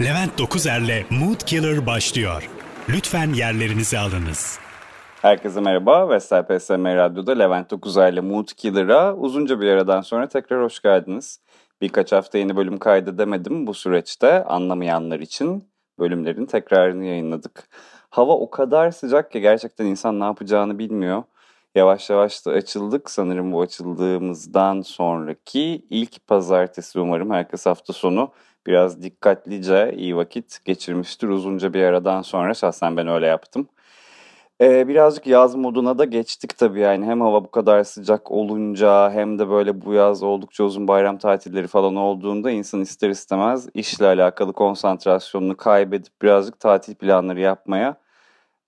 Levent Dokuzer'le Mood Killer başlıyor. Lütfen yerlerinizi alınız. Herkese merhaba. Vestel PSM Radyo'da Levent Dokuzer'le Mood Killer'a uzunca bir aradan sonra tekrar hoş geldiniz. Birkaç hafta yeni bölüm kaydedemedim bu süreçte anlamayanlar için bölümlerin tekrarını yayınladık. Hava o kadar sıcak ki gerçekten insan ne yapacağını bilmiyor. Yavaş yavaş da açıldık. Sanırım bu açıldığımızdan sonraki ilk pazartesi umarım herkes hafta sonu biraz dikkatlice iyi vakit geçirmiştir uzunca bir aradan sonra. Şahsen ben öyle yaptım. Ee, birazcık yaz moduna da geçtik tabii yani hem hava bu kadar sıcak olunca hem de böyle bu yaz oldukça uzun bayram tatilleri falan olduğunda insan ister istemez işle alakalı konsantrasyonunu kaybedip birazcık tatil planları yapmaya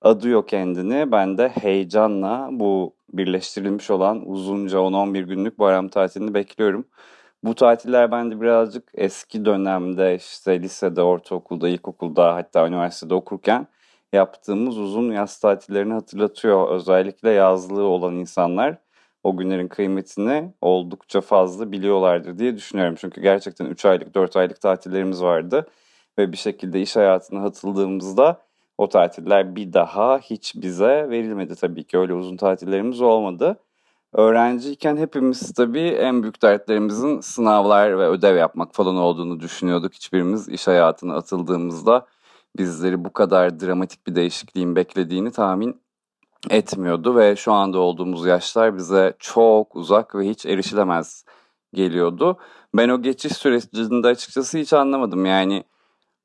adıyor kendini. Ben de heyecanla bu birleştirilmiş olan uzunca 10-11 günlük bayram tatilini bekliyorum. Bu tatiller bende birazcık eski dönemde işte lisede, ortaokulda, ilkokulda hatta üniversitede okurken yaptığımız uzun yaz tatillerini hatırlatıyor. Özellikle yazlığı olan insanlar o günlerin kıymetini oldukça fazla biliyorlardır diye düşünüyorum. Çünkü gerçekten 3 aylık 4 aylık tatillerimiz vardı ve bir şekilde iş hayatına atıldığımızda o tatiller bir daha hiç bize verilmedi tabii ki öyle uzun tatillerimiz olmadı. Öğrenciyken hepimiz tabii en büyük dertlerimizin sınavlar ve ödev yapmak falan olduğunu düşünüyorduk. Hiçbirimiz iş hayatına atıldığımızda bizleri bu kadar dramatik bir değişikliğin beklediğini tahmin etmiyordu ve şu anda olduğumuz yaşlar bize çok uzak ve hiç erişilemez geliyordu. Ben o geçiş sürecinde açıkçası hiç anlamadım. Yani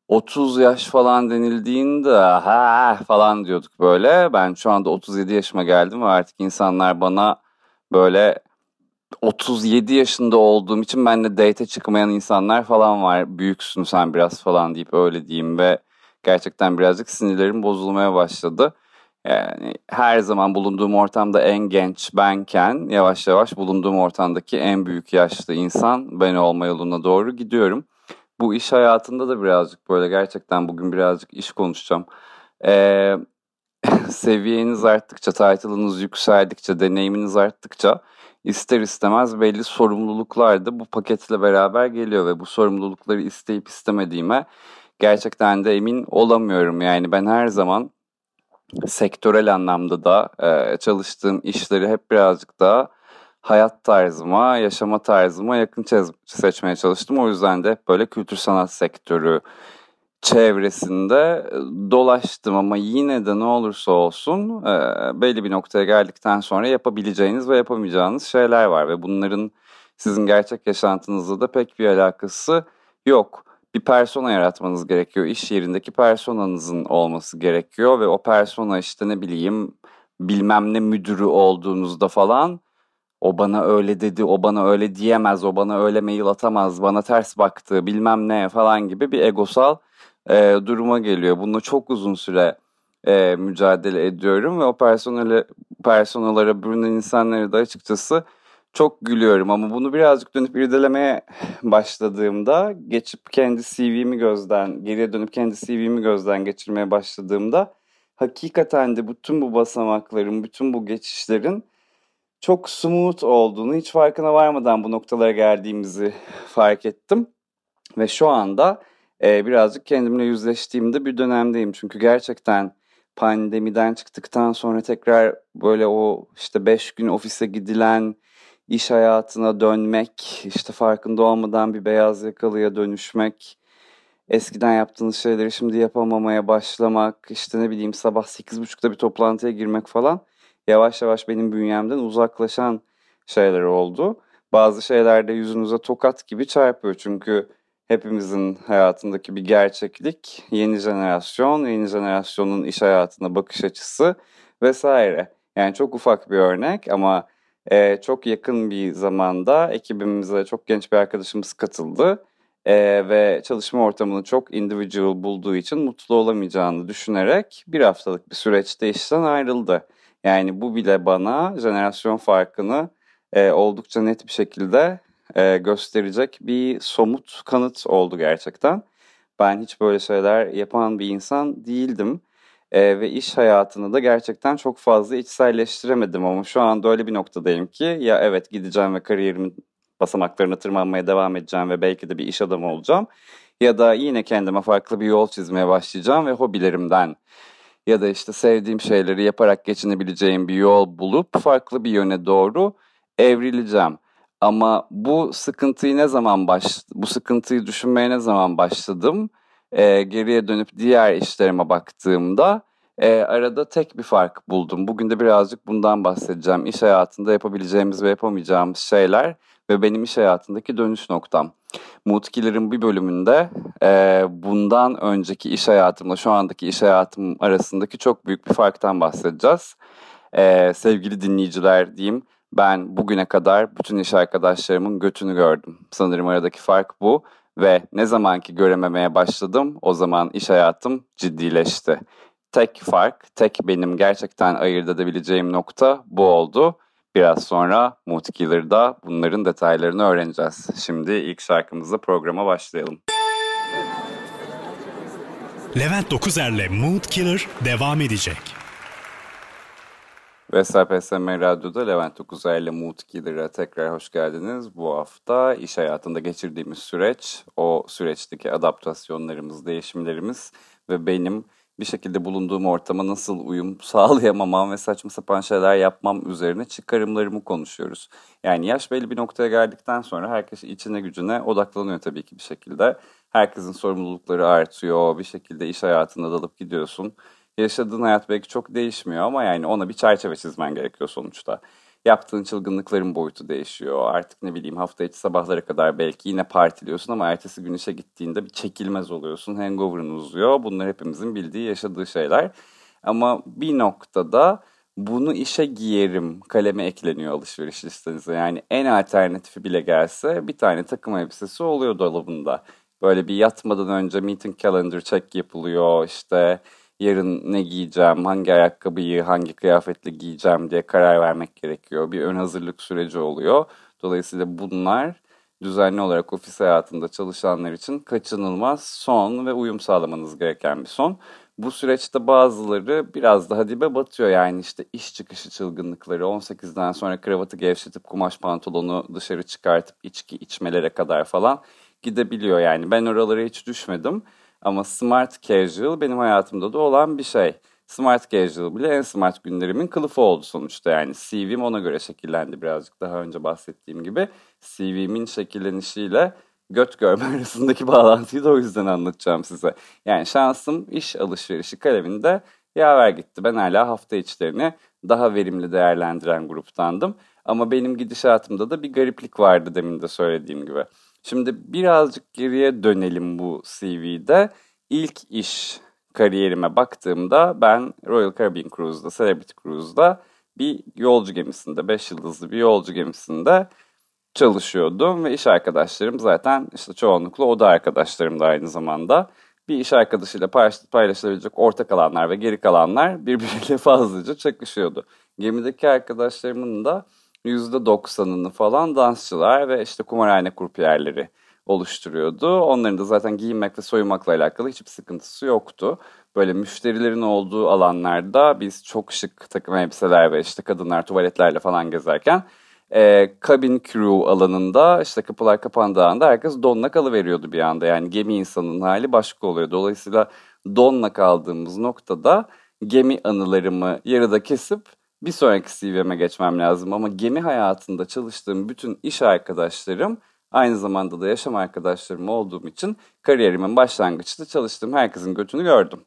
30 yaş falan denildiğinde ha falan diyorduk böyle. Ben şu anda 37 yaşıma geldim ve artık insanlar bana böyle 37 yaşında olduğum için benimle date çıkmayan insanlar falan var. Büyüksün sen biraz falan deyip öyle diyeyim ve gerçekten birazcık sinirlerim bozulmaya başladı. Yani her zaman bulunduğum ortamda en genç benken yavaş yavaş bulunduğum ortamdaki en büyük yaşlı insan ben olma yoluna doğru gidiyorum. Bu iş hayatında da birazcık böyle gerçekten bugün birazcık iş konuşacağım. Ee, seviyeniz arttıkça, title'ınız yükseldikçe, deneyiminiz arttıkça ister istemez belli sorumluluklar da bu paketle beraber geliyor ve bu sorumlulukları isteyip istemediğime gerçekten de emin olamıyorum. Yani ben her zaman sektörel anlamda da e, çalıştığım işleri hep birazcık daha hayat tarzıma, yaşama tarzıma yakın seçmeye çalıştım. O yüzden de hep böyle kültür sanat sektörü çevresinde dolaştım ama yine de ne olursa olsun e, belli bir noktaya geldikten sonra yapabileceğiniz ve yapamayacağınız şeyler var ve bunların sizin gerçek yaşantınızla da pek bir alakası yok bir persona yaratmanız gerekiyor. İş yerindeki personanızın olması gerekiyor ve o persona işte ne bileyim bilmem ne müdürü olduğunuzda falan o bana öyle dedi, o bana öyle diyemez, o bana öyle mail atamaz, bana ters baktı bilmem ne falan gibi bir egosal e, duruma geliyor. Bununla çok uzun süre e, mücadele ediyorum ve o personale, personalara bürünen insanları da açıkçası çok gülüyorum ama bunu birazcık dönüp irdelemeye başladığımda geçip kendi CV'mi gözden geriye dönüp kendi CV'mi gözden geçirmeye başladığımda hakikaten de bütün bu basamakların, bütün bu geçişlerin çok smooth olduğunu hiç farkına varmadan bu noktalara geldiğimizi fark ettim. Ve şu anda e, birazcık kendimle yüzleştiğimde bir dönemdeyim. Çünkü gerçekten pandemiden çıktıktan sonra tekrar böyle o işte 5 gün ofise gidilen iş hayatına dönmek, işte farkında olmadan bir beyaz yakalıya dönüşmek, eskiden yaptığınız şeyleri şimdi yapamamaya başlamak, işte ne bileyim sabah 8.30'da bir toplantıya girmek falan yavaş yavaş benim bünyemden uzaklaşan şeyler oldu. Bazı şeyler de yüzünüze tokat gibi çarpıyor çünkü hepimizin hayatındaki bir gerçeklik, yeni jenerasyon, yeni jenerasyonun iş hayatına bakış açısı vesaire. Yani çok ufak bir örnek ama e, çok yakın bir zamanda ekibimize çok genç bir arkadaşımız katıldı. E, ve çalışma ortamını çok individual bulduğu için mutlu olamayacağını düşünerek bir haftalık bir süreçte işten ayrıldı. Yani bu bile bana jenerasyon farkını e, oldukça net bir şekilde e, gösterecek bir somut kanıt oldu gerçekten. Ben hiç böyle şeyler yapan bir insan değildim. E, ve iş hayatını da gerçekten çok fazla içselleştiremedim ama şu anda öyle bir noktadayım ki ya evet gideceğim ve kariyerimin basamaklarını tırmanmaya devam edeceğim ve belki de bir iş adamı olacağım. Ya da yine kendime farklı bir yol çizmeye başlayacağım ve hobilerimden ya da işte sevdiğim şeyleri yaparak geçinebileceğim bir yol bulup farklı bir yöne doğru evrileceğim. Ama bu sıkıntıyı ne zaman baş bu sıkıntıyı düşünmeye ne zaman başladım? Ee, geriye dönüp diğer işlerime baktığımda e, arada tek bir fark buldum. Bugün de birazcık bundan bahsedeceğim. İş hayatında yapabileceğimiz ve yapamayacağımız şeyler ve benim iş hayatındaki dönüş noktam. Mutkiller'in bir bölümünde e, bundan önceki iş hayatımla şu andaki iş hayatım arasındaki çok büyük bir farktan bahsedeceğiz. E, sevgili dinleyiciler diyeyim, ben bugüne kadar bütün iş arkadaşlarımın götünü gördüm. Sanırım aradaki fark bu ve ne zamanki görememeye başladım o zaman iş hayatım ciddileşti. Tek fark, tek benim gerçekten ayırt edebileceğim nokta bu oldu. Biraz sonra Mood Killer'da bunların detaylarını öğreneceğiz. Şimdi ilk şarkımızla programa başlayalım. Levent Dokuzer'le Mood Killer devam edecek. Vesel PSM Radyo'da Levent Dokuzer ile Mood Killer'a tekrar hoş geldiniz. Bu hafta iş hayatında geçirdiğimiz süreç, o süreçteki adaptasyonlarımız, değişimlerimiz ve benim bir şekilde bulunduğum ortama nasıl uyum sağlayamamam ve saçma sapan şeyler yapmam üzerine çıkarımlarımı konuşuyoruz. Yani yaş belli bir noktaya geldikten sonra herkes içine gücüne odaklanıyor tabii ki bir şekilde. Herkesin sorumlulukları artıyor, bir şekilde iş hayatına dalıp gidiyorsun. Yaşadığın hayat belki çok değişmiyor ama yani ona bir çerçeve çizmen gerekiyor sonuçta yaptığın çılgınlıkların boyutu değişiyor. Artık ne bileyim hafta içi sabahlara kadar belki yine partiliyorsun ama ertesi gün işe gittiğinde bir çekilmez oluyorsun. Hangover'ın uzuyor. Bunlar hepimizin bildiği, yaşadığı şeyler. Ama bir noktada bunu işe giyerim kaleme ekleniyor alışveriş listenize. Yani en alternatifi bile gelse bir tane takım elbisesi oluyor dolabında. Böyle bir yatmadan önce meeting calendar check yapılıyor işte yarın ne giyeceğim, hangi ayakkabıyı, hangi kıyafetle giyeceğim diye karar vermek gerekiyor. Bir ön hazırlık süreci oluyor. Dolayısıyla bunlar düzenli olarak ofis hayatında çalışanlar için kaçınılmaz son ve uyum sağlamanız gereken bir son. Bu süreçte bazıları biraz daha dibe batıyor yani işte iş çıkışı çılgınlıkları 18'den sonra kravatı gevşetip kumaş pantolonu dışarı çıkartıp içki içmelere kadar falan gidebiliyor yani. Ben oralara hiç düşmedim. Ama smart casual benim hayatımda da olan bir şey. Smart casual bile en smart günlerimin kılıfı oldu sonuçta yani. CV'm ona göre şekillendi birazcık daha önce bahsettiğim gibi. CV'min şekillenişiyle göt görme arasındaki bağlantıyı da o yüzden anlatacağım size. Yani şansım iş alışverişi kaleminde yaver gitti. Ben hala hafta içlerini daha verimli değerlendiren gruptandım. Ama benim gidişatımda da bir gariplik vardı demin de söylediğim gibi. Şimdi birazcık geriye dönelim bu CV'de. İlk iş kariyerime baktığımda ben Royal Caribbean Cruise'da, Celebrity Cruise'da bir yolcu gemisinde, 5 yıldızlı bir yolcu gemisinde çalışıyordum ve iş arkadaşlarım zaten işte çoğunlukla oda arkadaşlarım da aynı zamanda. Bir iş arkadaşıyla paylaşılabilecek ortak alanlar ve geri kalanlar birbiriyle fazlaca çakışıyordu. Gemideki arkadaşlarımın da %90'ını falan dansçılar ve işte kumarhane kurpiyerleri oluşturuyordu. Onların da zaten giyinmek ve soyunmakla alakalı hiçbir sıkıntısı yoktu. Böyle müşterilerin olduğu alanlarda biz çok şık takım elbiseler ve işte kadınlar tuvaletlerle falan gezerken e, crew alanında işte kapılar kapandığı anda herkes donla kalıveriyordu bir anda. Yani gemi insanının hali başka oluyor. Dolayısıyla donla kaldığımız noktada gemi anılarımı yarıda kesip bir sonraki CV'me geçmem lazım. Ama gemi hayatında çalıştığım bütün iş arkadaşlarım aynı zamanda da yaşam arkadaşlarım olduğum için kariyerimin başlangıçta çalıştığım herkesin götünü gördüm.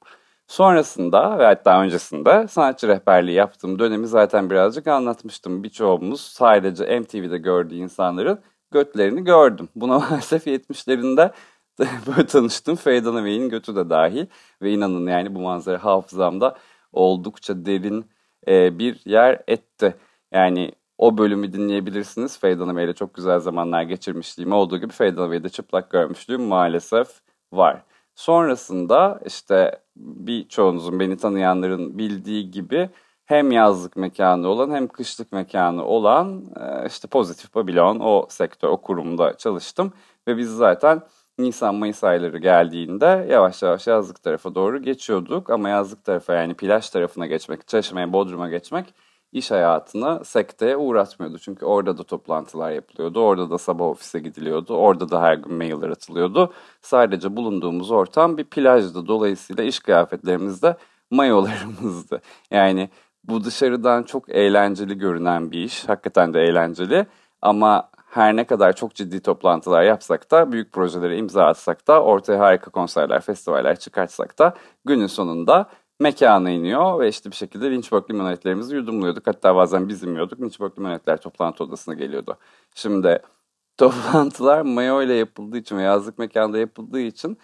Sonrasında ve hatta öncesinde sanatçı rehberliği yaptığım dönemi zaten birazcık anlatmıştım. Birçoğumuz sadece MTV'de gördüğü insanların götlerini gördüm. Buna maalesef 70'lerinde böyle tanıştım. Faye Dunaway'in götü de dahil. Ve inanın yani bu manzara hafızamda oldukça derin e, bir yer etti. Yani o bölümü dinleyebilirsiniz. Faye Dunaway'le çok güzel zamanlar geçirmişliğim olduğu gibi Faye Dunaway'de çıplak görmüşlüğüm maalesef var. Sonrasında işte birçoğunuzun beni tanıyanların bildiği gibi hem yazlık mekanı olan hem kışlık mekanı olan e, işte Pozitif Babilon o sektör, o kurumda çalıştım. Ve biz zaten Nisan-Mayıs ayları geldiğinde yavaş yavaş yazlık tarafa doğru geçiyorduk. Ama yazlık tarafa yani plaj tarafına geçmek, Çeşme'ye, Bodrum'a geçmek iş hayatına sekteye uğratmıyordu. Çünkü orada da toplantılar yapılıyordu, orada da sabah ofise gidiliyordu, orada da her gün mailler atılıyordu. Sadece bulunduğumuz ortam bir plajdı. Dolayısıyla iş kıyafetlerimizde mayolarımızdı. Yani bu dışarıdan çok eğlenceli görünen bir iş. Hakikaten de eğlenceli. Ama her ne kadar çok ciddi toplantılar yapsak da, büyük projelere imza atsak da, ortaya harika konserler, festivaller çıkartsak da günün sonunda mekana iniyor ve işte bir şekilde Lynchburg limonetlerimizi yudumluyorduk. Hatta bazen biz inmiyorduk. Lynchburg limonetler toplantı odasına geliyordu. Şimdi toplantılar mayo ile yapıldığı için ve yazlık mekanda yapıldığı için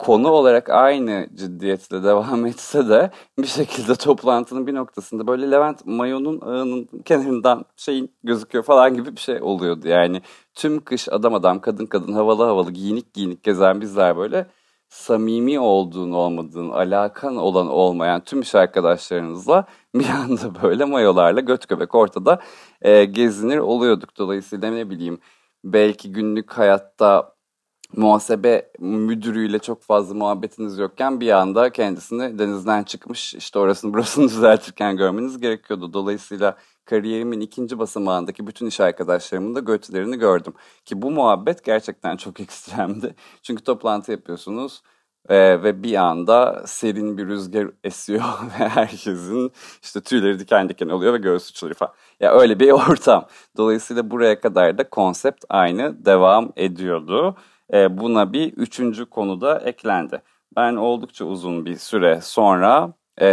konu olarak aynı ciddiyetle devam etse de bir şekilde toplantının bir noktasında böyle Levent mayonun ağının kenarından şeyin gözüküyor falan gibi bir şey oluyordu. Yani tüm kış adam adam kadın kadın havalı havalı giyinik giyinik gezen bizler böyle samimi olduğunu olmadığını, alakan olan olmayan tüm iş arkadaşlarınızla bir anda böyle mayolarla göt göbek ortada e, gezinir oluyorduk. Dolayısıyla ne bileyim belki günlük hayatta muhasebe müdürüyle çok fazla muhabbetiniz yokken bir anda kendisini denizden çıkmış işte orasını burasını düzeltirken görmeniz gerekiyordu. Dolayısıyla kariyerimin ikinci basamağındaki bütün iş arkadaşlarımın da götlerini gördüm. Ki bu muhabbet gerçekten çok ekstremdi. Çünkü toplantı yapıyorsunuz ee, ve bir anda serin bir rüzgar esiyor ve herkesin işte tüyleri diken diken oluyor ve göğüs uçları falan. Ya öyle bir ortam. Dolayısıyla buraya kadar da konsept aynı devam ediyordu. Ee, buna bir üçüncü konu da eklendi. Ben oldukça uzun bir süre sonra e,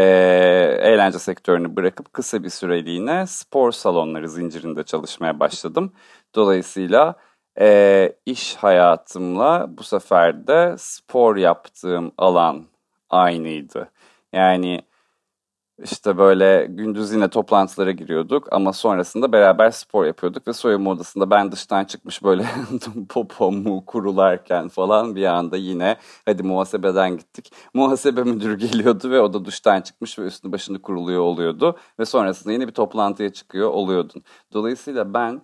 eğlence sektörünü bırakıp kısa bir süreliğine spor salonları zincirinde çalışmaya başladım. Dolayısıyla e, iş hayatımla bu sefer de spor yaptığım alan aynıydı. Yani işte böyle gündüz yine toplantılara giriyorduk ama sonrasında beraber spor yapıyorduk ve soyunma odasında ben dıştan çıkmış böyle popomu kurularken falan bir anda yine hadi muhasebeden gittik. Muhasebe müdürü geliyordu ve o da duştan çıkmış ve üstünü başını kuruluyor oluyordu ve sonrasında yine bir toplantıya çıkıyor oluyordun. Dolayısıyla ben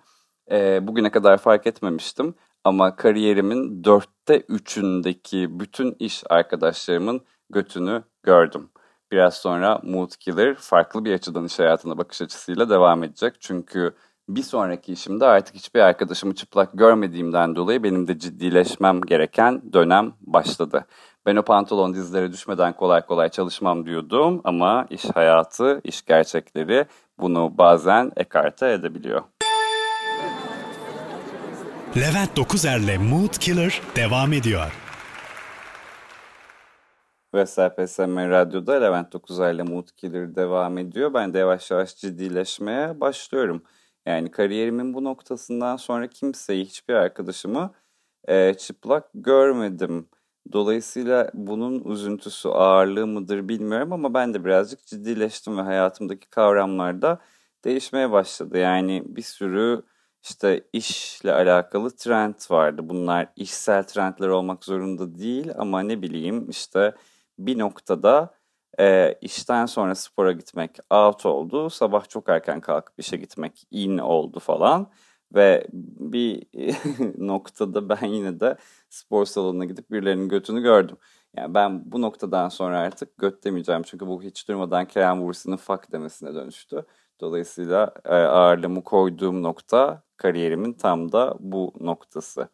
e, bugüne kadar fark etmemiştim ama kariyerimin dörtte üçündeki bütün iş arkadaşlarımın götünü gördüm. Biraz sonra Mood Killer farklı bir açıdan iş hayatına bakış açısıyla devam edecek. Çünkü bir sonraki işimde artık hiçbir arkadaşımı çıplak görmediğimden dolayı benim de ciddileşmem gereken dönem başladı. Ben o pantolon dizlere düşmeden kolay kolay çalışmam diyordum ama iş hayatı, iş gerçekleri bunu bazen ekarte edebiliyor. Levent Dokuzer'le Mood Killer devam ediyor. Vesel PSM Radyo'da Levent Dokuzer ile Mood Killer devam ediyor. Ben de yavaş yavaş ciddileşmeye başlıyorum. Yani kariyerimin bu noktasından sonra kimseyi, hiçbir arkadaşımı e, çıplak görmedim. Dolayısıyla bunun üzüntüsü, ağırlığı mıdır bilmiyorum ama ben de birazcık ciddileştim ve hayatımdaki kavramlarda değişmeye başladı. Yani bir sürü işte işle alakalı trend vardı. Bunlar işsel trendler olmak zorunda değil ama ne bileyim işte bir noktada e, işten sonra spora gitmek out oldu. Sabah çok erken kalkıp işe gitmek in oldu falan. Ve bir noktada ben yine de spor salonuna gidip birilerinin götünü gördüm. Yani ben bu noktadan sonra artık göt demeyeceğim. Çünkü bu hiç durmadan Kerem Vursi'nin fuck demesine dönüştü. Dolayısıyla e, ağırlığımı koyduğum nokta kariyerimin tam da bu noktası.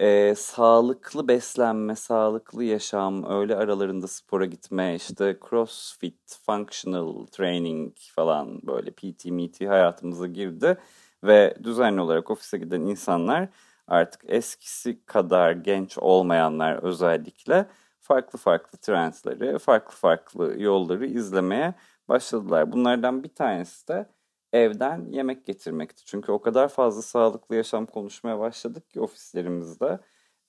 E, sağlıklı beslenme, sağlıklı yaşam, öğle aralarında spora gitme, işte crossfit, functional training falan böyle PT, MT hayatımıza girdi. Ve düzenli olarak ofise giden insanlar artık eskisi kadar genç olmayanlar özellikle farklı farklı trendleri, farklı farklı yolları izlemeye başladılar. Bunlardan bir tanesi de evden yemek getirmekti. Çünkü o kadar fazla sağlıklı yaşam konuşmaya başladık ki ofislerimizde.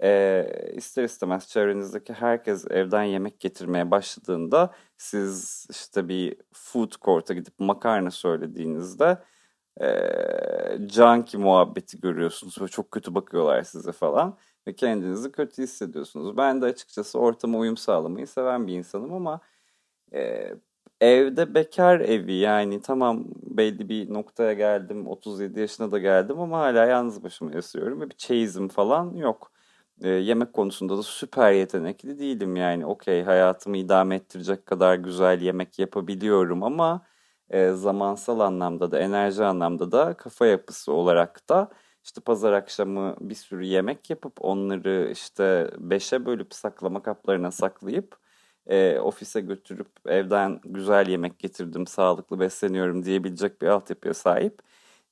E, ister istemez çevrenizdeki herkes evden yemek getirmeye başladığında siz işte bir food court'a gidip makarna söylediğinizde e, junkie muhabbeti görüyorsunuz ve çok kötü bakıyorlar size falan ve kendinizi kötü hissediyorsunuz. Ben de açıkçası ortama uyum sağlamayı seven bir insanım ama e, evde bekar evi yani tamam belli bir noktaya geldim 37 yaşına da geldim ama hala yalnız başıma yaşıyorum ve bir çeyizim falan yok. E, yemek konusunda da süper yetenekli değilim yani okey hayatımı idame ettirecek kadar güzel yemek yapabiliyorum ama e, zamansal anlamda da enerji anlamda da kafa yapısı olarak da işte pazar akşamı bir sürü yemek yapıp onları işte beşe bölüp saklama kaplarına saklayıp e, ofise götürüp evden güzel yemek getirdim, sağlıklı besleniyorum diyebilecek bir altyapıya sahip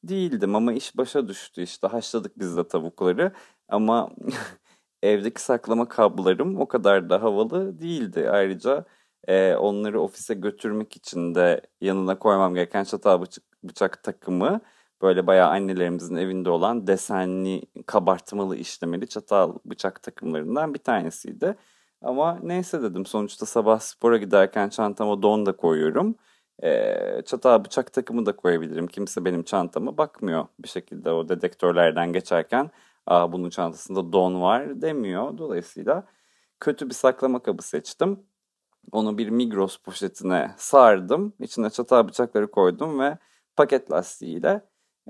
değildim ama iş başa düştü işte haşladık biz de tavukları ama evdeki saklama kablarım o kadar da havalı değildi. Ayrıca e, onları ofise götürmek için de yanına koymam gereken çatal bıçak, bıçak takımı böyle bayağı annelerimizin evinde olan desenli kabartmalı işlemeli çatal bıçak takımlarından bir tanesiydi. Ama neyse dedim sonuçta sabah spora giderken çantama don da koyuyorum. E, çatal bıçak takımı da koyabilirim. Kimse benim çantama bakmıyor bir şekilde o dedektörlerden geçerken. Aa bunun çantasında don var demiyor. Dolayısıyla kötü bir saklama kabı seçtim. Onu bir Migros poşetine sardım. İçine çatal bıçakları koydum ve paket lastiğiyle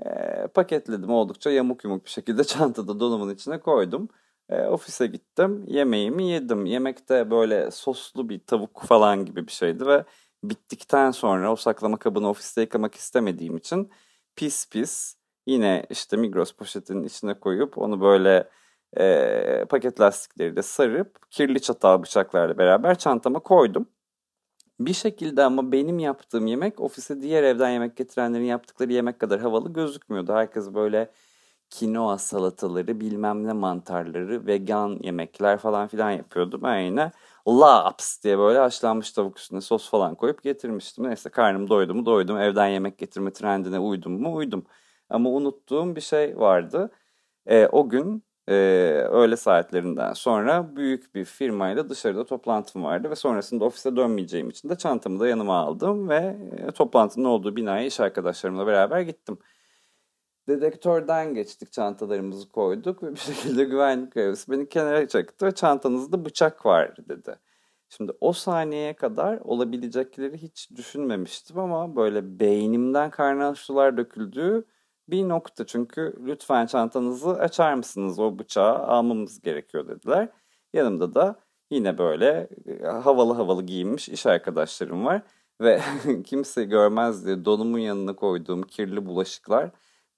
e, paketledim. Oldukça yamuk yumuk bir şekilde çantada donumun içine koydum. E, ofise gittim. Yemeğimi yedim. Yemekte böyle soslu bir tavuk falan gibi bir şeydi ve bittikten sonra o saklama kabını ofiste yıkamak istemediğim için pis pis yine işte Migros poşetinin içine koyup onu böyle e, paket lastikleriyle sarıp kirli çatal bıçaklarla beraber çantama koydum. Bir şekilde ama benim yaptığım yemek ofise diğer evden yemek getirenlerin yaptıkları yemek kadar havalı gözükmüyordu. Herkes böyle kinoa salataları, bilmem ne mantarları, vegan yemekler falan filan yapıyordu. Ben yine laps diye böyle haşlanmış tavuk üstüne sos falan koyup getirmiştim. Neyse karnım doydu mu doydum. Evden yemek getirme trendine uydum mu uydum. Ama unuttuğum bir şey vardı. E, o gün e, öğle saatlerinden sonra büyük bir firmayla dışarıda toplantım vardı ve sonrasında ofise dönmeyeceğim için de çantamı da yanıma aldım ve e, toplantının olduğu binaya iş arkadaşlarımla beraber gittim. Dedektörden geçtik çantalarımızı koyduk ve bir şekilde güvenlik görevlisi beni kenara çekti ve çantanızda bıçak var dedi. Şimdi o saniyeye kadar olabilecekleri hiç düşünmemiştim ama böyle beynimden kaynayan sular döküldüğü bir nokta. Çünkü lütfen çantanızı açar mısınız o bıçağı almamız gerekiyor dediler. Yanımda da yine böyle e, havalı havalı giyinmiş iş arkadaşlarım var. Ve kimse görmez diye donumun yanına koyduğum kirli bulaşıklar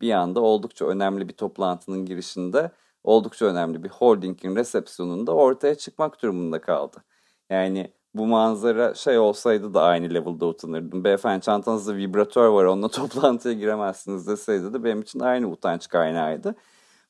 bir anda oldukça önemli bir toplantının girişinde oldukça önemli bir holdingin resepsiyonunda ortaya çıkmak durumunda kaldı. Yani bu manzara şey olsaydı da aynı level'da utanırdım. Beyefendi çantanızda vibratör var onunla toplantıya giremezsiniz deseydi de benim için aynı utanç kaynağıydı.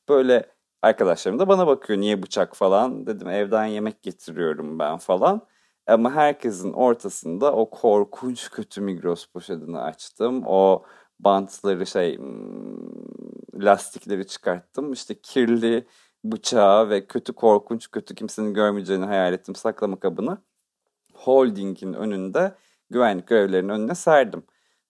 Böyle arkadaşlarım da bana bakıyor niye bıçak falan dedim evden yemek getiriyorum ben falan. Ama herkesin ortasında o korkunç kötü Migros poşetini açtım. O bantları şey hmm, lastikleri çıkarttım. İşte kirli bıçağı ve kötü korkunç kötü kimsenin görmeyeceğini hayal ettim saklama kabını. Holding'in önünde güvenlik görevlilerinin önüne serdim.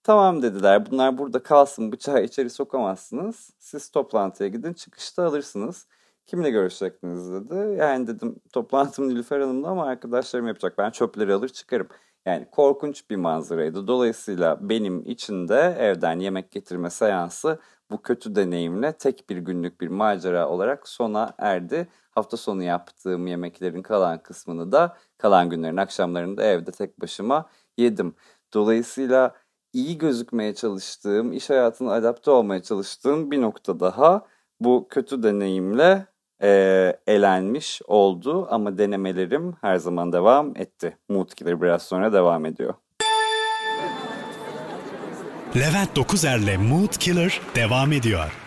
Tamam dediler bunlar burada kalsın bıçağı içeri sokamazsınız. Siz toplantıya gidin çıkışta alırsınız. Kimle görüşecektiniz dedi. Yani dedim toplantım Nilüfer Hanım'la ama arkadaşlarım yapacak. Ben çöpleri alır çıkarım. Yani korkunç bir manzaraydı. Dolayısıyla benim için de evden yemek getirme seansı bu kötü deneyimle tek bir günlük bir macera olarak sona erdi. Hafta sonu yaptığım yemeklerin kalan kısmını da kalan günlerin akşamlarında evde tek başıma yedim. Dolayısıyla iyi gözükmeye çalıştığım, iş hayatına adapte olmaya çalıştığım bir nokta daha bu kötü deneyimle e, elenmiş oldu ama denemelerim her zaman devam etti. Mood Killer biraz sonra devam ediyor. Levent Dokuzer'le Mood Killer devam ediyor.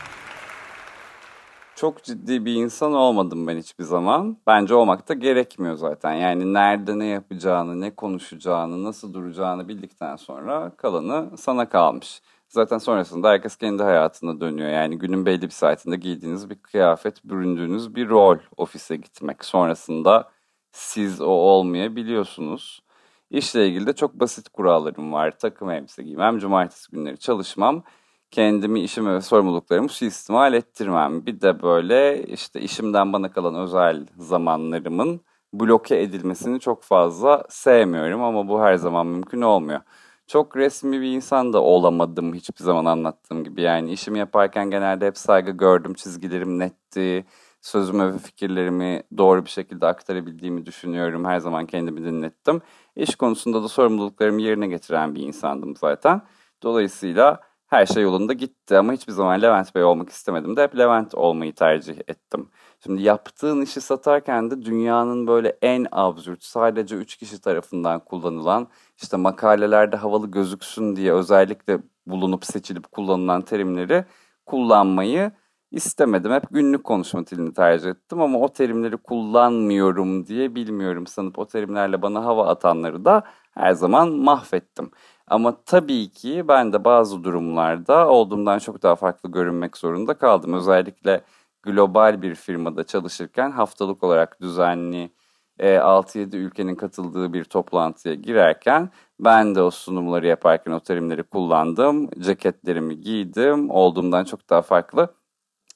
Çok ciddi bir insan olmadım ben hiçbir zaman. Bence olmak da gerekmiyor zaten. Yani nerede ne yapacağını, ne konuşacağını, nasıl duracağını bildikten sonra kalanı sana kalmış. Zaten sonrasında herkes kendi hayatına dönüyor. Yani günün belli bir saatinde giydiğiniz bir kıyafet, büründüğünüz bir rol ofise gitmek. Sonrasında siz o olmayabiliyorsunuz. İşle ilgili de çok basit kurallarım var. Takım elbise giymem, cumartesi günleri çalışmam. Kendimi, işimi ve sorumluluklarımı suistimal ettirmem. Bir de böyle işte işimden bana kalan özel zamanlarımın bloke edilmesini çok fazla sevmiyorum ama bu her zaman mümkün olmuyor çok resmi bir insan da olamadım hiçbir zaman anlattığım gibi. Yani işimi yaparken genelde hep saygı gördüm, çizgilerim netti, sözümü ve fikirlerimi doğru bir şekilde aktarabildiğimi düşünüyorum. Her zaman kendimi dinlettim. İş konusunda da sorumluluklarımı yerine getiren bir insandım zaten. Dolayısıyla her şey yolunda gitti ama hiçbir zaman Levent Bey olmak istemedim de hep Levent olmayı tercih ettim. Şimdi yaptığın işi satarken de dünyanın böyle en absürt sadece üç kişi tarafından kullanılan işte makalelerde havalı gözüksün diye özellikle bulunup seçilip kullanılan terimleri kullanmayı istemedim. Hep günlük konuşma dilini tercih ettim ama o terimleri kullanmıyorum diye bilmiyorum sanıp o terimlerle bana hava atanları da her zaman mahvettim. Ama tabii ki ben de bazı durumlarda olduğumdan çok daha farklı görünmek zorunda kaldım. Özellikle global bir firmada çalışırken haftalık olarak düzenli 6-7 e, ülkenin katıldığı bir toplantıya girerken ben de o sunumları yaparken o terimleri kullandım. Ceketlerimi giydim. Olduğumdan çok daha farklı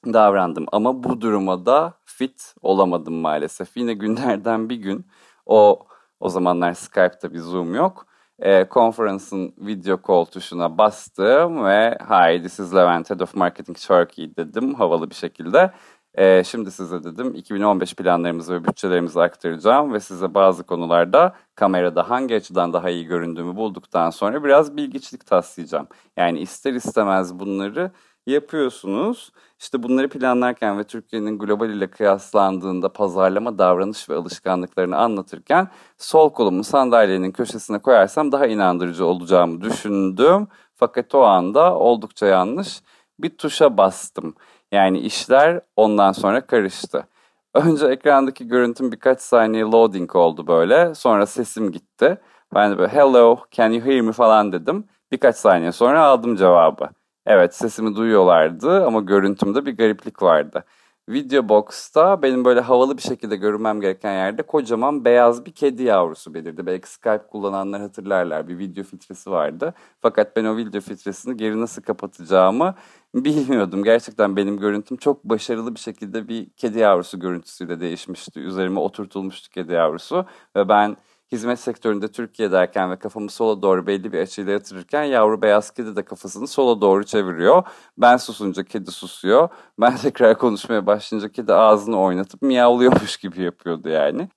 davrandım. Ama bu duruma da fit olamadım maalesef. Yine günlerden bir gün o o zamanlar Skype'ta bir Zoom yok e, konferansın video call tuşuna bastım ve Hi this is Levent Head of Marketing Turkey dedim havalı bir şekilde. E, şimdi size dedim 2015 planlarımızı ve bütçelerimizi aktaracağım ve size bazı konularda kamerada hangi açıdan daha iyi göründüğümü bulduktan sonra biraz bilgiçlik taslayacağım. Yani ister istemez bunları yapıyorsunuz. İşte bunları planlarken ve Türkiye'nin global ile kıyaslandığında pazarlama davranış ve alışkanlıklarını anlatırken sol kolumu sandalyenin köşesine koyarsam daha inandırıcı olacağımı düşündüm. Fakat o anda oldukça yanlış bir tuşa bastım. Yani işler ondan sonra karıştı. Önce ekrandaki görüntüm birkaç saniye loading oldu böyle. Sonra sesim gitti. Ben de böyle hello can you hear me falan dedim. Birkaç saniye sonra aldım cevabı. Evet sesimi duyuyorlardı ama görüntümde bir gariplik vardı. Video Box'ta benim böyle havalı bir şekilde görünmem gereken yerde kocaman beyaz bir kedi yavrusu belirdi. Belki Skype kullananlar hatırlarlar bir video filtresi vardı. Fakat ben o video filtresini geri nasıl kapatacağımı bilmiyordum. Gerçekten benim görüntüm çok başarılı bir şekilde bir kedi yavrusu görüntüsüyle değişmişti. Üzerime oturtulmuştu kedi yavrusu ve ben hizmet sektöründe Türkiye derken ve kafamı sola doğru belli bir açıyla yatırırken yavru beyaz kedi de kafasını sola doğru çeviriyor. Ben susunca kedi susuyor. Ben tekrar konuşmaya başlayınca kedi ağzını oynatıp miyavlıyormuş gibi yapıyordu yani.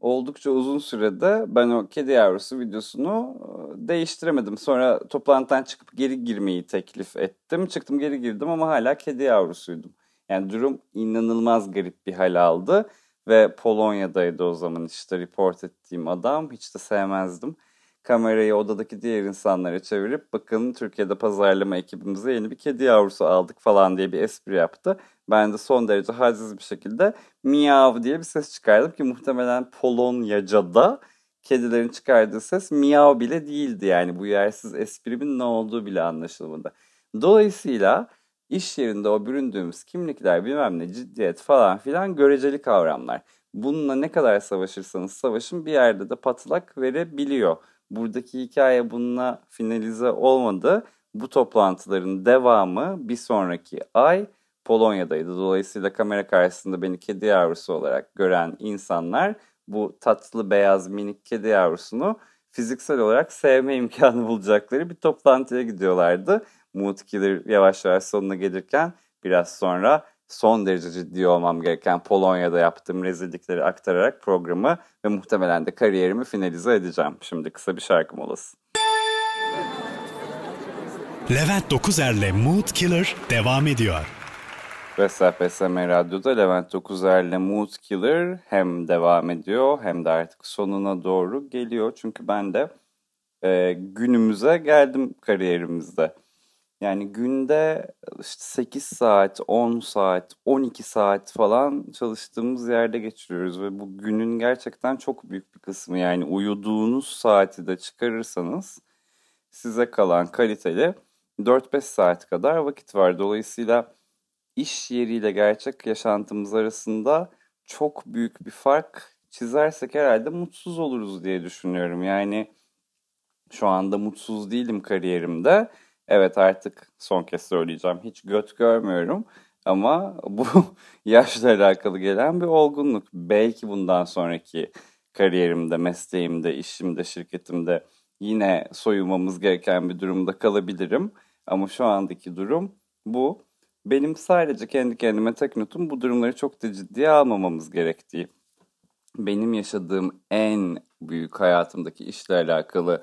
Oldukça uzun sürede ben o kedi yavrusu videosunu e, değiştiremedim. Sonra toplantıdan çıkıp geri girmeyi teklif ettim. Çıktım geri girdim ama hala kedi yavrusuydum. Yani durum inanılmaz garip bir hal aldı. Ve Polonya'daydı o zaman işte report ettiğim adam. Hiç de sevmezdim. Kamerayı odadaki diğer insanlara çevirip bakın Türkiye'de pazarlama ekibimize yeni bir kedi yavrusu aldık falan diye bir espri yaptı. Ben de son derece haziz bir şekilde miyav diye bir ses çıkardım ki muhtemelen Polonyaca'da kedilerin çıkardığı ses miyav bile değildi. Yani bu yersiz esprimin ne olduğu bile anlaşılmadı. Dolayısıyla iş yerinde o büründüğümüz kimlikler bilmem ne ciddiyet falan filan göreceli kavramlar. Bununla ne kadar savaşırsanız savaşın bir yerde de patlak verebiliyor. Buradaki hikaye bununla finalize olmadı. Bu toplantıların devamı bir sonraki ay Polonya'daydı. Dolayısıyla kamera karşısında beni kedi yavrusu olarak gören insanlar bu tatlı beyaz minik kedi yavrusunu fiziksel olarak sevme imkanı bulacakları bir toplantıya gidiyorlardı. Mood Killer yavaş yavaş sonuna gelirken biraz sonra son derece ciddi olmam gereken Polonya'da yaptığım rezillikleri aktararak programı ve muhtemelen de kariyerimi finalize edeceğim. Şimdi kısa bir şarkı molası. Levent Dokuzer'le Mood Killer devam ediyor. Vesel PSM Radyo'da Levent Dokuzer'le Mood Killer hem devam ediyor hem de artık sonuna doğru geliyor. Çünkü ben de e, günümüze geldim kariyerimizde. Yani günde işte 8 saat, 10 saat, 12 saat falan çalıştığımız yerde geçiriyoruz ve bu günün gerçekten çok büyük bir kısmı yani uyuduğunuz saati de çıkarırsanız size kalan kaliteli 4-5 saat kadar vakit var. Dolayısıyla iş yeriyle gerçek yaşantımız arasında çok büyük bir fark çizersek herhalde mutsuz oluruz diye düşünüyorum. Yani şu anda mutsuz değilim kariyerimde Evet artık son kez söyleyeceğim. Hiç göt görmüyorum. Ama bu yaşla alakalı gelen bir olgunluk. Belki bundan sonraki kariyerimde, mesleğimde, işimde, şirketimde yine soyulmamız gereken bir durumda kalabilirim. Ama şu andaki durum bu. Benim sadece kendi kendime tek notum bu durumları çok da ciddiye almamamız gerektiği. Benim yaşadığım en büyük hayatımdaki işle alakalı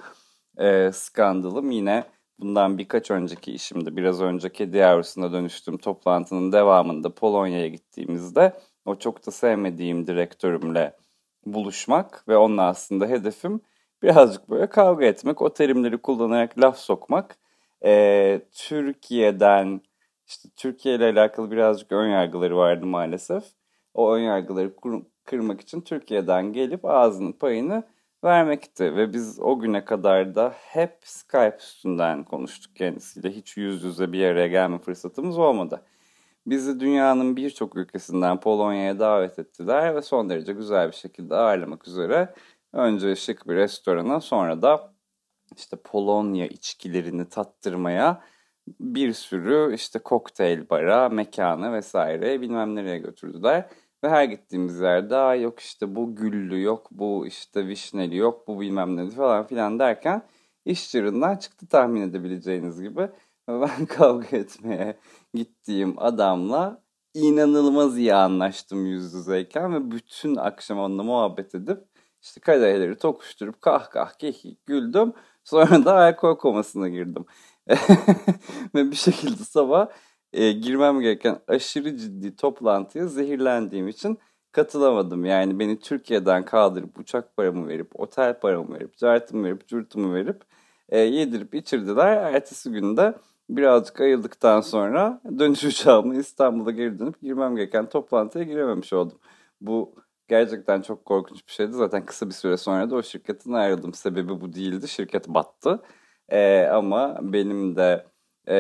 e, skandalım yine bundan birkaç önceki işimde biraz önce kedi yavrusuna dönüştüğüm toplantının devamında Polonya'ya gittiğimizde o çok da sevmediğim direktörümle buluşmak ve onunla aslında hedefim birazcık böyle kavga etmek, o terimleri kullanarak laf sokmak. Ee, Türkiye'den işte Türkiye ile alakalı birazcık ön yargıları vardı maalesef. O ön yargıları kırmak için Türkiye'den gelip ağzının payını vermekti. Ve biz o güne kadar da hep Skype üstünden konuştuk kendisiyle. Hiç yüz yüze bir araya gelme fırsatımız olmadı. Bizi dünyanın birçok ülkesinden Polonya'ya davet ettiler ve son derece güzel bir şekilde ağırlamak üzere önce şık bir restorana sonra da işte Polonya içkilerini tattırmaya bir sürü işte kokteyl bara, mekana vesaire bilmem nereye götürdüler. Ve her gittiğimiz yerde yok işte bu güllü yok, bu işte vişneli yok, bu bilmem ne falan filan derken iş çığırından çıktı tahmin edebileceğiniz gibi. Ben kavga etmeye gittiğim adamla inanılmaz iyi anlaştım yüz yüzeyken ve bütün akşam onunla muhabbet edip işte kadehleri tokuşturup kah kah kekik güldüm. Sonra da alkol komasına girdim. ve bir şekilde sabah e, girmem gereken aşırı ciddi toplantıya zehirlendiğim için katılamadım. Yani beni Türkiye'den kaldırıp uçak paramı verip, otel paramı verip, cartımı verip, curtumu verip e, yedirip içirdiler. Ertesi günde birazcık ayıldıktan sonra dönüş uçağımla İstanbul'a geri dönüp girmem gereken toplantıya girememiş oldum. Bu gerçekten çok korkunç bir şeydi. Zaten kısa bir süre sonra da o şirketten ayrıldım. Sebebi bu değildi. Şirket battı. E, ama benim de e,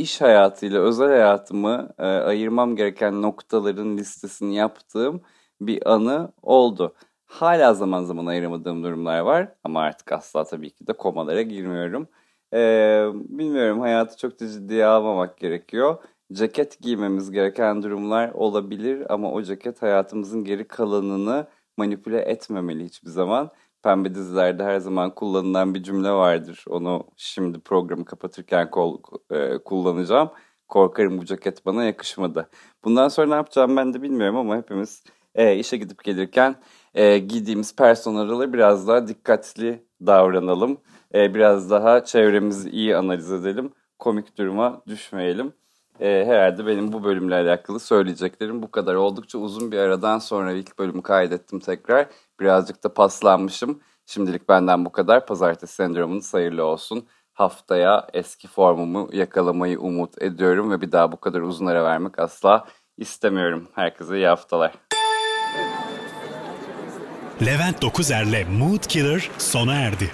iş hayatıyla özel hayatımı e, ayırmam gereken noktaların listesini yaptığım bir anı oldu. Hala zaman zaman ayıramadığım durumlar var ama artık asla tabii ki de komalara girmiyorum. Ee, bilmiyorum hayatı çok da ciddiye almamak gerekiyor. Ceket giymemiz gereken durumlar olabilir ama o ceket hayatımızın geri kalanını manipüle etmemeli hiçbir zaman. Pembe dizilerde her zaman kullanılan bir cümle vardır. Onu şimdi programı kapatırken kol, e, kullanacağım. Korkarım bu ceket bana yakışmadı. Bundan sonra ne yapacağım ben de bilmiyorum ama hepimiz e, işe gidip gelirken e, giydiğimiz personel'e biraz daha dikkatli davranalım. E, biraz daha çevremizi iyi analiz edelim. Komik duruma düşmeyelim. E, herhalde benim bu bölümle alakalı söyleyeceklerim bu kadar. Oldukça uzun bir aradan sonra ilk bölümü kaydettim tekrar. Birazcık da paslanmışım. Şimdilik benden bu kadar. Pazartesi sendromunuz hayırlı olsun. Haftaya eski formumu yakalamayı umut ediyorum ve bir daha bu kadar uzun ara vermek asla istemiyorum. Herkese iyi haftalar. Levent Dokuzer'le Mood Killer sona erdi.